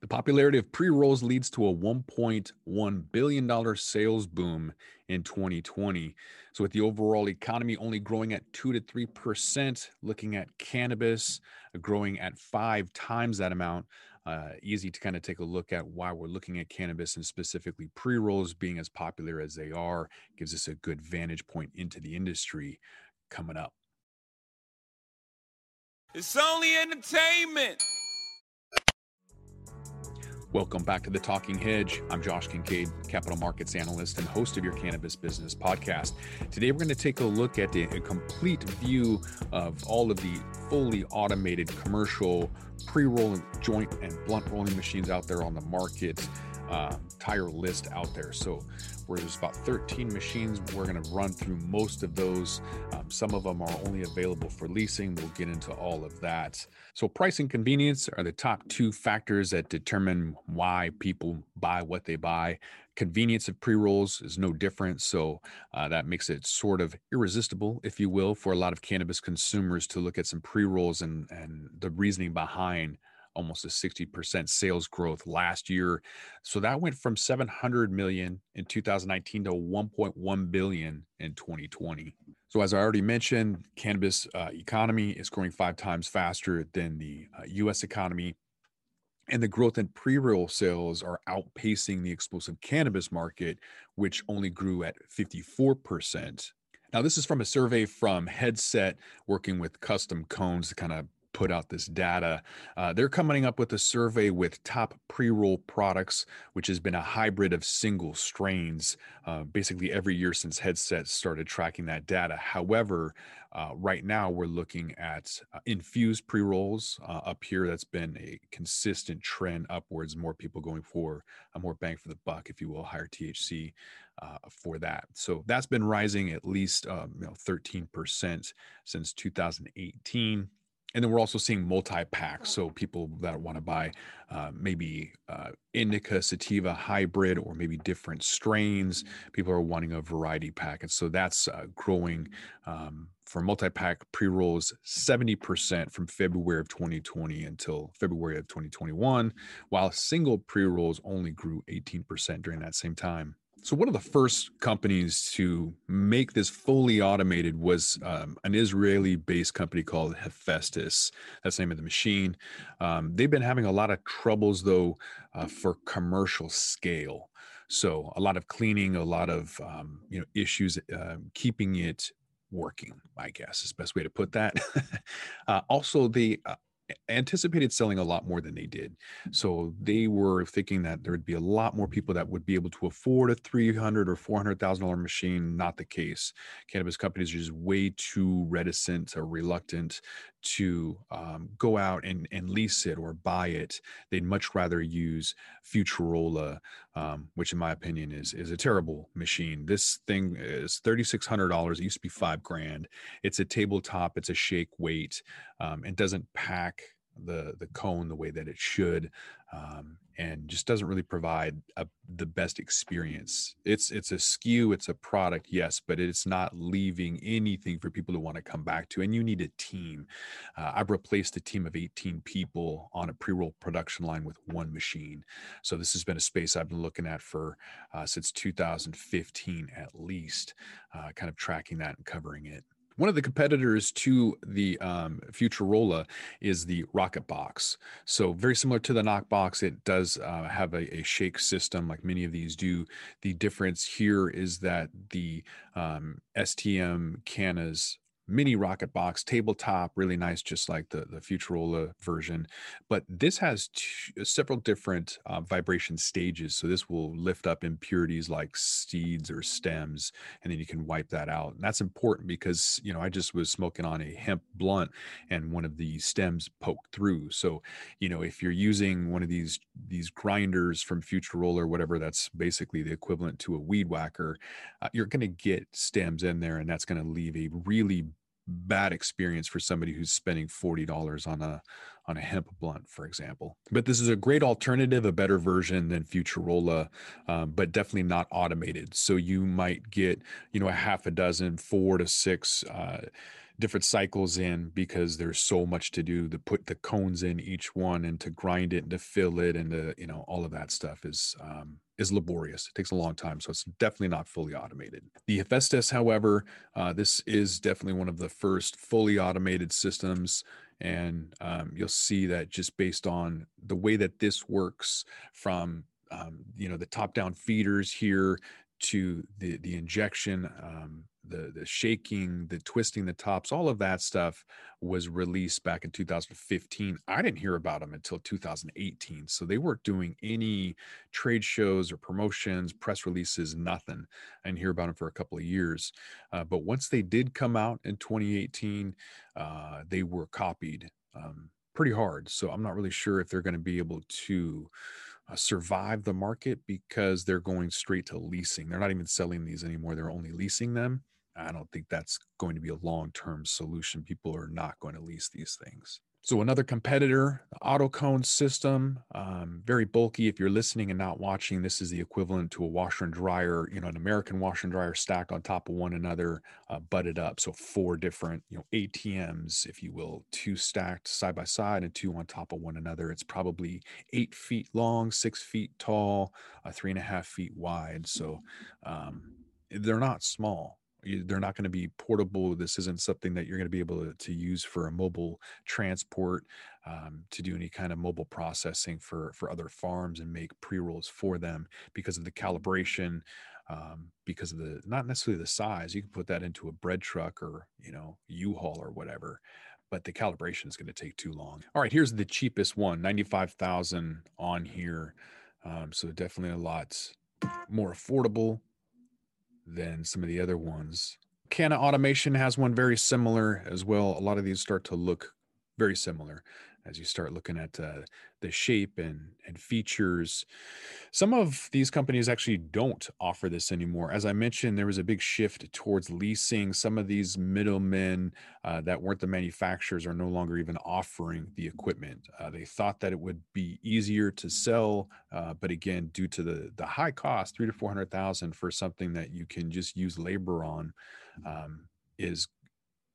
The popularity of pre rolls leads to a $1.1 billion sales boom in 2020. So, with the overall economy only growing at 2 to 3%, looking at cannabis uh, growing at five times that amount, uh, easy to kind of take a look at why we're looking at cannabis and specifically pre rolls being as popular as they are gives us a good vantage point into the industry coming up. It's only entertainment. Welcome back to the Talking Hedge. I'm Josh Kincaid, capital markets analyst and host of your cannabis business podcast. Today, we're going to take a look at a, a complete view of all of the fully automated commercial pre roll joint and blunt rolling machines out there on the market. Uh, entire list out there. So where there's about 13 machines. We're going to run through most of those. Um, some of them are only available for leasing. We'll get into all of that. So, price and convenience are the top two factors that determine why people buy what they buy. Convenience of pre rolls is no different. So, uh, that makes it sort of irresistible, if you will, for a lot of cannabis consumers to look at some pre rolls and, and the reasoning behind almost a 60% sales growth last year. So that went from 700 million in 2019 to 1.1 billion in 2020. So as I already mentioned, cannabis uh, economy is growing five times faster than the uh, US economy. And the growth in pre-roll sales are outpacing the explosive cannabis market, which only grew at 54%. Now, this is from a survey from Headset working with custom cones to kind of put out this data. Uh, they're coming up with a survey with top pre roll products, which has been a hybrid of single strains uh, basically every year since Headset started tracking that data. However, uh, right now we're looking at uh, infused pre rolls uh, up here. That's been a consistent trend upwards, more people going for a more bang for the buck, if you will, higher THC. Uh, for that. So that's been rising at least um, you know 13% since 2018 and then we're also seeing multi packs. So people that want to buy uh, maybe uh, indica, sativa hybrid, or maybe different strains. People are wanting a variety pack. And so that's uh, growing um, for multi pack pre rolls 70% from February of 2020 until February of 2021, while single pre rolls only grew 18% during that same time. So, one of the first companies to make this fully automated was um, an Israeli based company called Hefestus. That's the name of the machine. Um, they've been having a lot of troubles, though, uh, for commercial scale. So, a lot of cleaning, a lot of um, you know issues uh, keeping it working i guess is best way to put that uh, also the uh, anticipated selling a lot more than they did. So they were thinking that there would be a lot more people that would be able to afford a three hundred or four hundred thousand dollar machine. Not the case. Cannabis companies are just way too reticent or reluctant to um, go out and, and lease it or buy it. They'd much rather use Futurola, um, which in my opinion is is a terrible machine. This thing is thirty six hundred dollars. It used to be five grand. It's a tabletop. It's a shake weight. Um, and doesn't pack the the cone the way that it should um, and just doesn't really provide a, the best experience. It's it's a skew it's a product yes but it's not leaving anything for people to want to come back to and you need a team. Uh, i've replaced a team of 18 people on a pre-roll production line with one machine. So this has been a space i've been looking at for uh, since 2015 at least uh, kind of tracking that and covering it one of the competitors to the um, Futurola is the Rocket Box. So very similar to the Knockbox, it does uh, have a, a, shake system like many of these do. The difference here is that the um, STM Canna mini rocket box tabletop really nice just like the the futurola version. But this has uh, several different uh, vibration stages. So this will lift up impurities like seeds or stems and then you can wipe that out. And that's important because you know i just was smoking on a hemp blunt and one of the stems poked through. So you know if you're using one of these these grinders from futurola or whatever that's basically the equivalent to a weed whacker uh, you're going to get stems in there and that's going to leave a really bad experience for somebody who's spending $40 on a on a hemp blunt for example. But this is a great alternative a better version than futurola um, but definitely not automated. So you might get you know a half a dozen four to six uh, different cycles in because there's so much to do. To put the cones in each one and to grind it and to fill it and to you know all of that stuff is um, is laborious. It takes a long time, so it's definitely not fully automated. The Hefestus, however, uh, this is definitely one of the first fully automated systems, and um, you'll see that just based on the way that this works, from um, you know the top-down feeders here to the the injection um, the the shaking, the twisting the tops, all of that stuff was released back in 2015. I didn't hear about them until 2018. So they weren't doing any trade shows or promotions, press releases, nothing. I didn't hear about them for a couple of years. Uh, but once they did come out in 2018, uh, they were copied um, pretty hard. So I'm not really sure if they're going to be able to. Uh, survive the market because they're going straight to leasing. They're not even selling these anymore. They're only leasing them. I don't think that's going to be a long term solution. People are not going to lease these things. So another competitor, the AutoCone system, um, very bulky. If you're listening and not watching, this is the equivalent to a washer and dryer, you know, an American washer and dryer stacked on top of one another, uh, butted up. So four different, you know, ATMs, if you will, two stacked side by side and two on top of one another. It's probably eight feet long, six feet tall, uh, three and a half feet wide. So um, they're not small they're not going to be portable. This isn't something that you're going to be able to, to use for a mobile transport um, to do any kind of mobile processing for for other farms and make pre rolls for them because of the calibration, um, because of the not necessarily the size. You can put that into a bread truck or you know U-Haul or whatever, but the calibration is going to take too long. All right, here's the cheapest one, ninety five thousand on here. Um, so definitely a lot more affordable than some of the other ones. Canna Automation has one very similar as well. A lot of these start to look very similar as you start looking at uh, the shape and and features. Some of these companies actually don't offer this anymore. As I mentioned, there was a big shift towards leasing. Some of these middlemen uh, that weren't the manufacturers are no longer even offering the equipment. Uh, they thought that it would be easier to sell, uh, but again, due to the the high cost, three to four hundred thousand for something that you can just use labor on. Um, is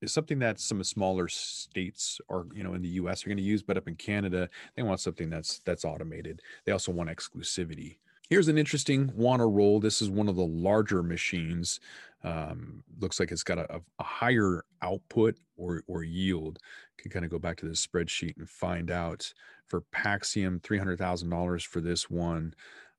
is something that some smaller states are you know in the US are going to use but up in Canada they want something that's that's automated. They also want exclusivity. Here's an interesting wanna roll. This is one of the larger machines. Um, looks like it's got a, a higher output or or yield. Can kind of go back to this spreadsheet and find out. For Paxiom $300,000 for this one.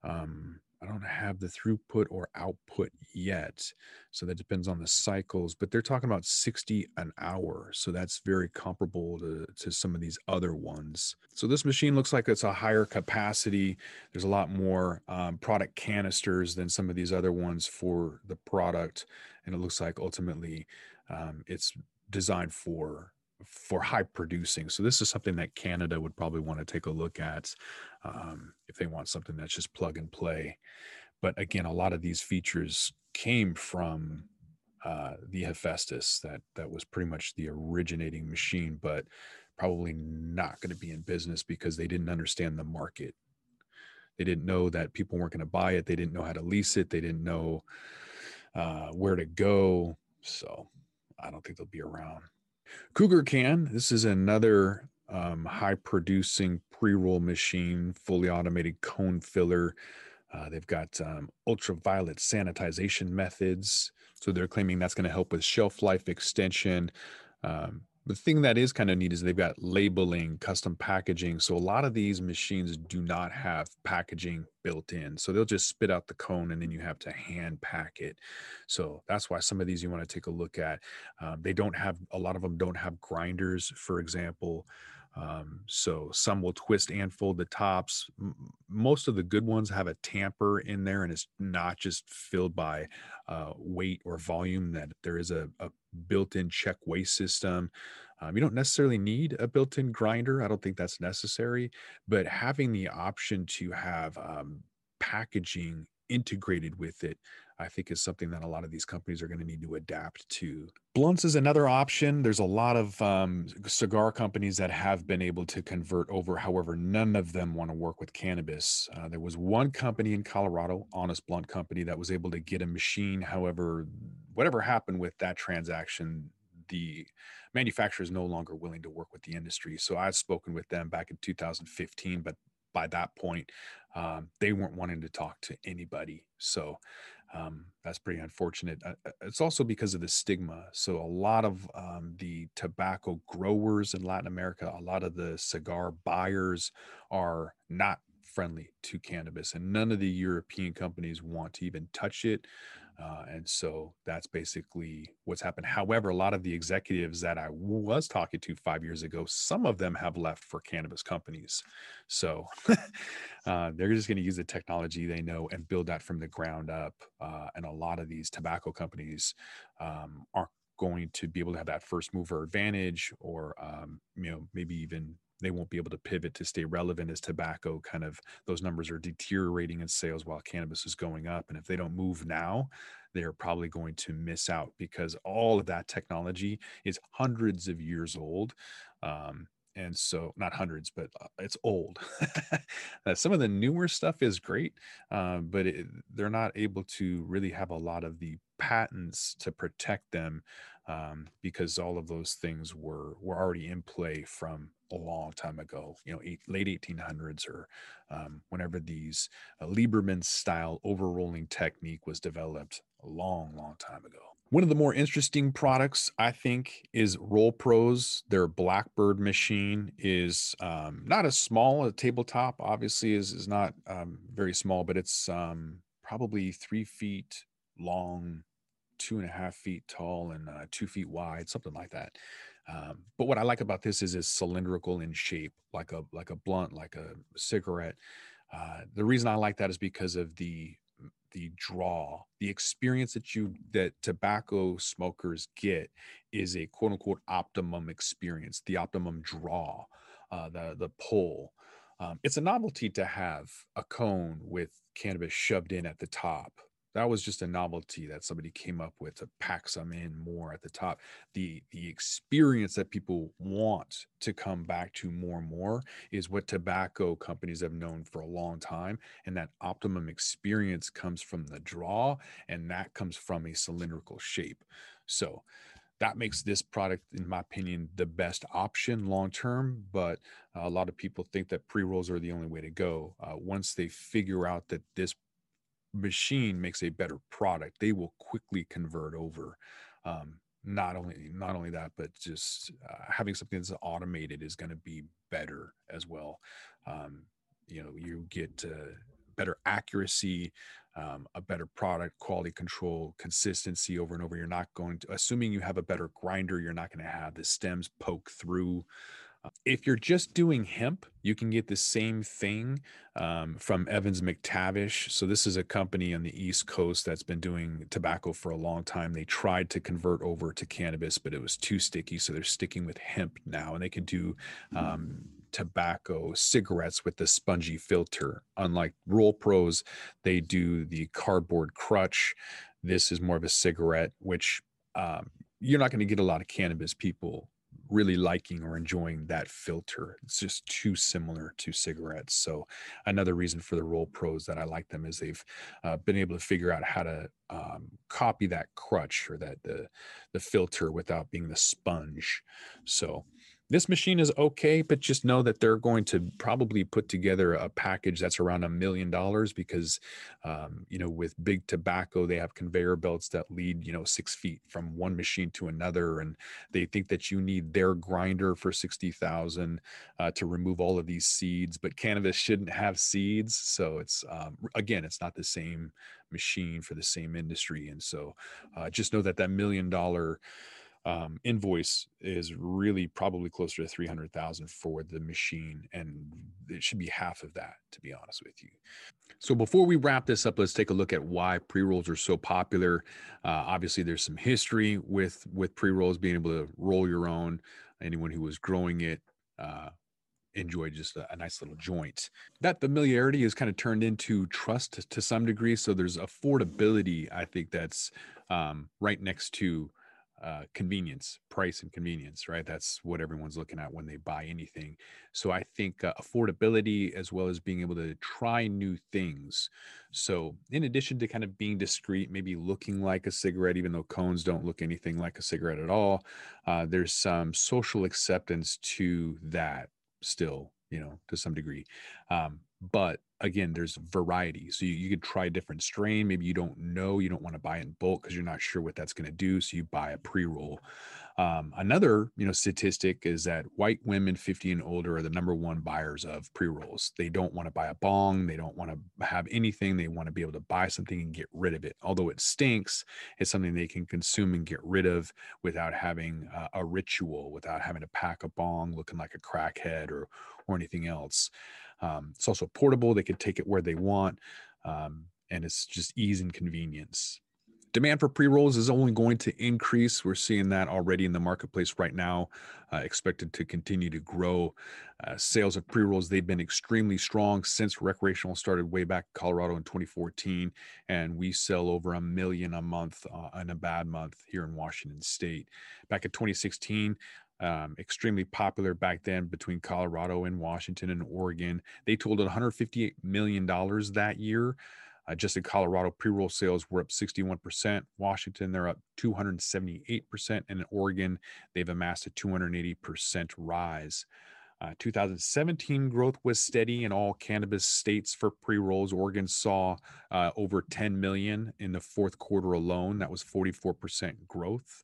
Um, I don't have the throughput or output yet. So that depends on the cycles, but they're talking about 60 an hour. So that's very comparable to, to some of these other ones. So this machine looks like it's a higher capacity. There's a lot more um, product canisters than some of these other ones for the product. And it looks like ultimately um, it's designed for for high producing. So this is something that Canada would probably want to take a look at um, if they want something that's just plug and play. But again, a lot of these features came from uh, the Hefestus. That that was pretty much the originating machine, but probably not going to be in business because they didn't understand the market. They didn't know that people weren't going to buy it. They didn't know how to lease it. They didn't know uh, where to go. So I don't think they'll be around. Cougar Can. This is another um, high producing pre roll machine, fully automated cone filler. Uh, they've got um, ultraviolet sanitization methods. So they're claiming that's going to help with shelf life extension. Um, the thing that is kind of neat is they've got labeling, custom packaging. So a lot of these machines do not have packaging built in. So they'll just spit out the cone and then you have to hand pack it. So that's why some of these you want to take a look at. Um, they don't have, a lot of them don't have grinders, for example. Um, so some will twist and fold the tops. Most of the good ones have a tamper in there, and it's not just filled by uh, weight or volume. That there is a, a built-in check weigh system. Um, you don't necessarily need a built-in grinder. I don't think that's necessary, but having the option to have um, packaging integrated with it I think is something that a lot of these companies are going to need to adapt to. Blunts is another option. There's a lot of um, cigar companies that have been able to convert over. However, none of them want to work with cannabis. Uh, there was one company in Colorado, Honest Blunt Company, that was able to get a machine. However, whatever happened with that transaction, the manufacturer is no longer willing to work with the industry. So I've spoken with them back in 2015, but by that point, um, they weren't wanting to talk to anybody. So um, that's pretty unfortunate. Uh, uh, it's also because of the stigma. So a lot of um, the tobacco growers in Latin America, a lot of the cigar buyers are not friendly to cannabis, and none of the European companies want to even touch it. Uh, and so that's basically what's happened. However, a lot of the executives that I was talking to five years ago, some of them have left for cannabis companies. So uh, they're just going to use the technology they know and build that from the ground up. Uh, and a lot of these tobacco companies um, aren't going to be able to have that first mover advantage or um, you know maybe even they won't be able to pivot to stay relevant as tobacco kind of those numbers are deteriorating in sales while cannabis is going up and if they don't move now they're probably going to miss out because all of that technology is hundreds of years old um, and so not hundreds but uh, it's old. Uh, some of the newer stuff is great uh, but it, they're not able to really have a lot of the patents to protect them um, because all of those things were were already in play from a long time ago, you know, eight, late 1800s or um, whenever these uh, Lieberman style overrolling technique was developed a long, long time ago. One of the more interesting products, I think, is Roll Pros. Their Blackbird machine is um, not as small. A tabletop, obviously, is is not um, very small, but it's um, probably three feet long, two and a half feet tall, and uh, two feet wide, something like that. Um, but what I like about this is it's cylindrical in shape, like a like a blunt, like a cigarette. Uh, the reason I like that is because of the the draw, the experience that you that tobacco smokers get is a quote unquote optimum experience, the optimum draw, uh, the the pull. Um, it's a novelty to have a cone with cannabis shoved in at the top that was just a novelty that somebody came up with to pack some in more at the top. The the experience that people want to come back to more and more is what tobacco companies have known for a long time and that optimum experience comes from the draw and that comes from a cylindrical shape. So that makes this product in my opinion the best option long term but a lot of people think that pre-rolls are the only way to go uh, once they figure out that this machine makes a better product, they will quickly convert over. Um, not only not only that, but just uh, having something that's automated is going to be better as well. Um, you know, you get uh, better accuracy, um, a better product, quality control, consistency over and over. You're not going to, assuming you have a better grinder, you're not going to have the stems poke through if you're just doing hemp, you can get the same thing um, from Evans MacTavish. So, this is a company on the East Coast that's been doing tobacco for a long time. They tried to convert over to cannabis, but it was too sticky. So, they're sticking with hemp now, and they can do um, tobacco cigarettes with the spongy filter. Unlike Roll Pros, they do the cardboard crutch. This is more of a cigarette, which um, you're not going to get a lot of cannabis people really liking or enjoying that filter. It's just too similar to cigarettes. So another reason for the Roll Pros that I like them is they've uh, been able to figure out how to um, copy that crutch or that the the filter without being the sponge. So this machine is okay, but just know that they're going to probably put together a package that's around a million dollars because, um, you know, with big tobacco, they have conveyor belts that lead, you know, six feet from one machine to another, and they think that you need their grinder for sixty thousand uh, to remove all of these seeds. But cannabis shouldn't have seeds, so it's um, again, it's not the same machine for the same industry, and so uh, just know that that million dollar um, invoice is really probably closer to 300,000 for the machine. And it should be half of that, to be honest with you. So before we wrap this up, let's take a look at why pre-rolls are so popular. Uh, obviously, there's some history with with pre-rolls being able to roll your own. Anyone who was growing it uh, enjoyed just a, a, nice little joint. That familiarity is kind of turned into trust to some degree. So there's affordability. I think that's um, right next to uh, convenience, price, and convenience, right? That's what everyone's looking at when they buy anything. So I think uh, affordability as well as being able to try new things. So, in addition to kind of being discreet, maybe looking like a cigarette, even though cones don't look anything like a cigarette at all, uh, there's some social acceptance to that still, you know, to some degree. Um, but again there's variety so you, you could try a different strain maybe you don't know you don't want to buy in bulk because you're not sure what that's going to do so you buy a pre-roll. Um, another you know statistic is that white women 50 and older are the number one buyers of pre-rolls. They don't want to buy a bong they don't want to have anything they want to be able to buy something and get rid of it. Although it stinks it's something they can consume and get rid of without having uh, a ritual without having to pack a bong looking like a crackhead or or anything else um, it's also portable; they could take it where they want, um, and it's just ease and convenience. Demand for pre rolls is only going to increase. We're seeing that already in the marketplace right now, uh, expected to continue to grow. Uh, sales of pre rolls, they've been extremely strong since recreational started way back in Colorado in 2014. And we sell over a million a month uh, in a bad month here in Washington state. Back in 2016, um, extremely popular back then between Colorado and Washington and Oregon. They totaled 158 million dollars that year. Uh, just in Colorado, pre-roll sales were up 61%. Washington, they're up 278%, and in Oregon, they've amassed a 280% rise. Uh, 2017 growth was steady in all cannabis states for pre-rolls. Oregon saw uh, over 10 million in the fourth quarter alone. That was 44% growth.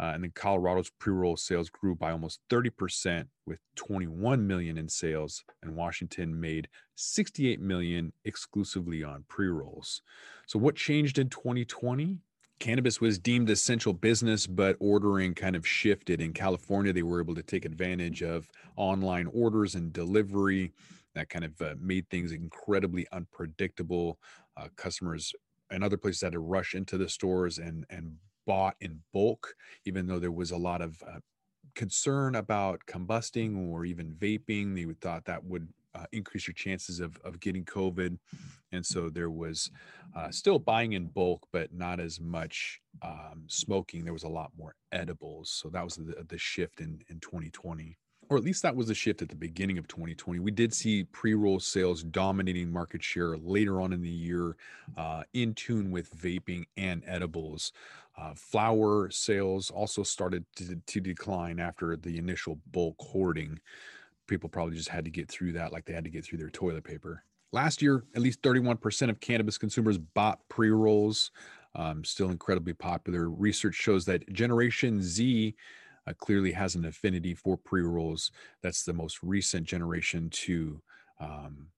Uh, and then Colorado's pre-roll sales grew by almost 30% with 21 million in sales and Washington made 68 million exclusively on pre-rolls. So what changed in 2020? Cannabis was deemed essential business, but ordering kind of shifted. In California, they were able to take advantage of online orders and delivery. That kind of uh, made things incredibly unpredictable. Uh, customers and other places had to rush into the stores and and bought in bulk, even though there was a lot of uh, concern about combusting or even vaping. They thought that would uh, increase your chances of, of getting COVID. And so there was uh, still buying in bulk, but not as much um, smoking. There was a lot more edibles. So that was the, the shift in, in 2020 or at least that was the shift at the beginning of 2020. We did see pre roll sales dominating market share later on in the year, uh, in tune with vaping and edibles. Uh, flower sales also started to, to decline after the initial bulk hoarding. People probably just had to get through that like they had to get through their toilet paper. Last year, at least 31% of cannabis consumers bought pre rolls, um, still incredibly popular. Research shows that Generation Z uh, clearly has an affinity for pre rolls. That's the most recent generation to um,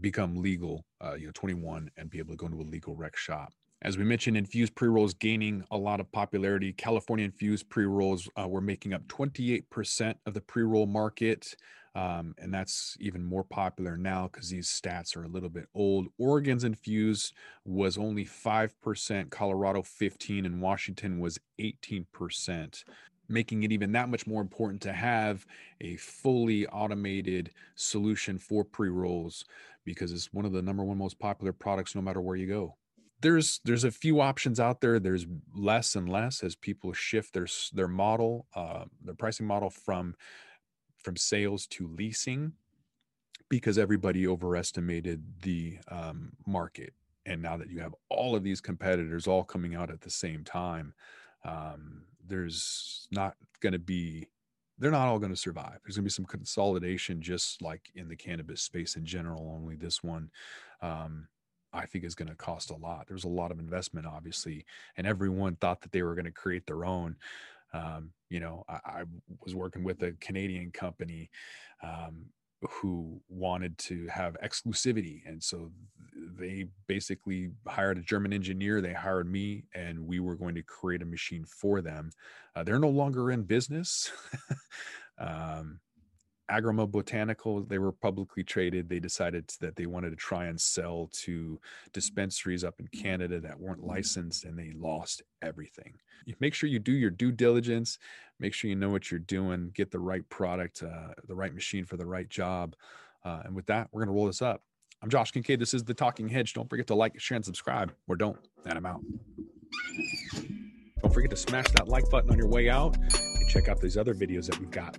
become legal, uh, you know, 21 and be able to go into a legal rec shop. As we mentioned, infused pre rolls gaining a lot of popularity. California infused pre rolls uh, were making up 28% of the pre roll market. Um, and that's even more popular now because these stats are a little bit old. Oregon's infused was only 5%, Colorado 15, and Washington was 18% making it even that much more important to have a fully automated solution for pre-rolls because it's one of the number one most popular products no matter where you go. There's there's a few options out there. There's less and less as people shift their their model uh, their pricing model from from sales to leasing because everybody overestimated the um, market. And now that you have all of these competitors all coming out at the same time um, there's not going to be they're not all going to survive. There's going to be some consolidation, just like in the cannabis space in general. Only this one, um, I think, is going to cost a lot. There's a lot of investment, obviously, and everyone thought that they were going to create their own. Um, you know, I, I, was working with a Canadian company um, who wanted to have exclusivity and so they basically hired a german engineer they hired me and we were going to create a machine for them. Uh, they're no longer in business. Um, Agrima Botanical, they were publicly traded. They decided that they wanted to try and sell to dispensaries up in Canada that weren't licensed and they lost everything. Make sure you do your due diligence, make sure you know what you're doing, get the right product, uh, the right machine for the right job. Uh, and with that, we're going to roll this up. I'm Josh Kincaid. This is The Talking Hedge. Don't forget to like, share, and subscribe, or don't, and I'm out. Don't forget to smash that like button on your way out and check out these other videos that we've got.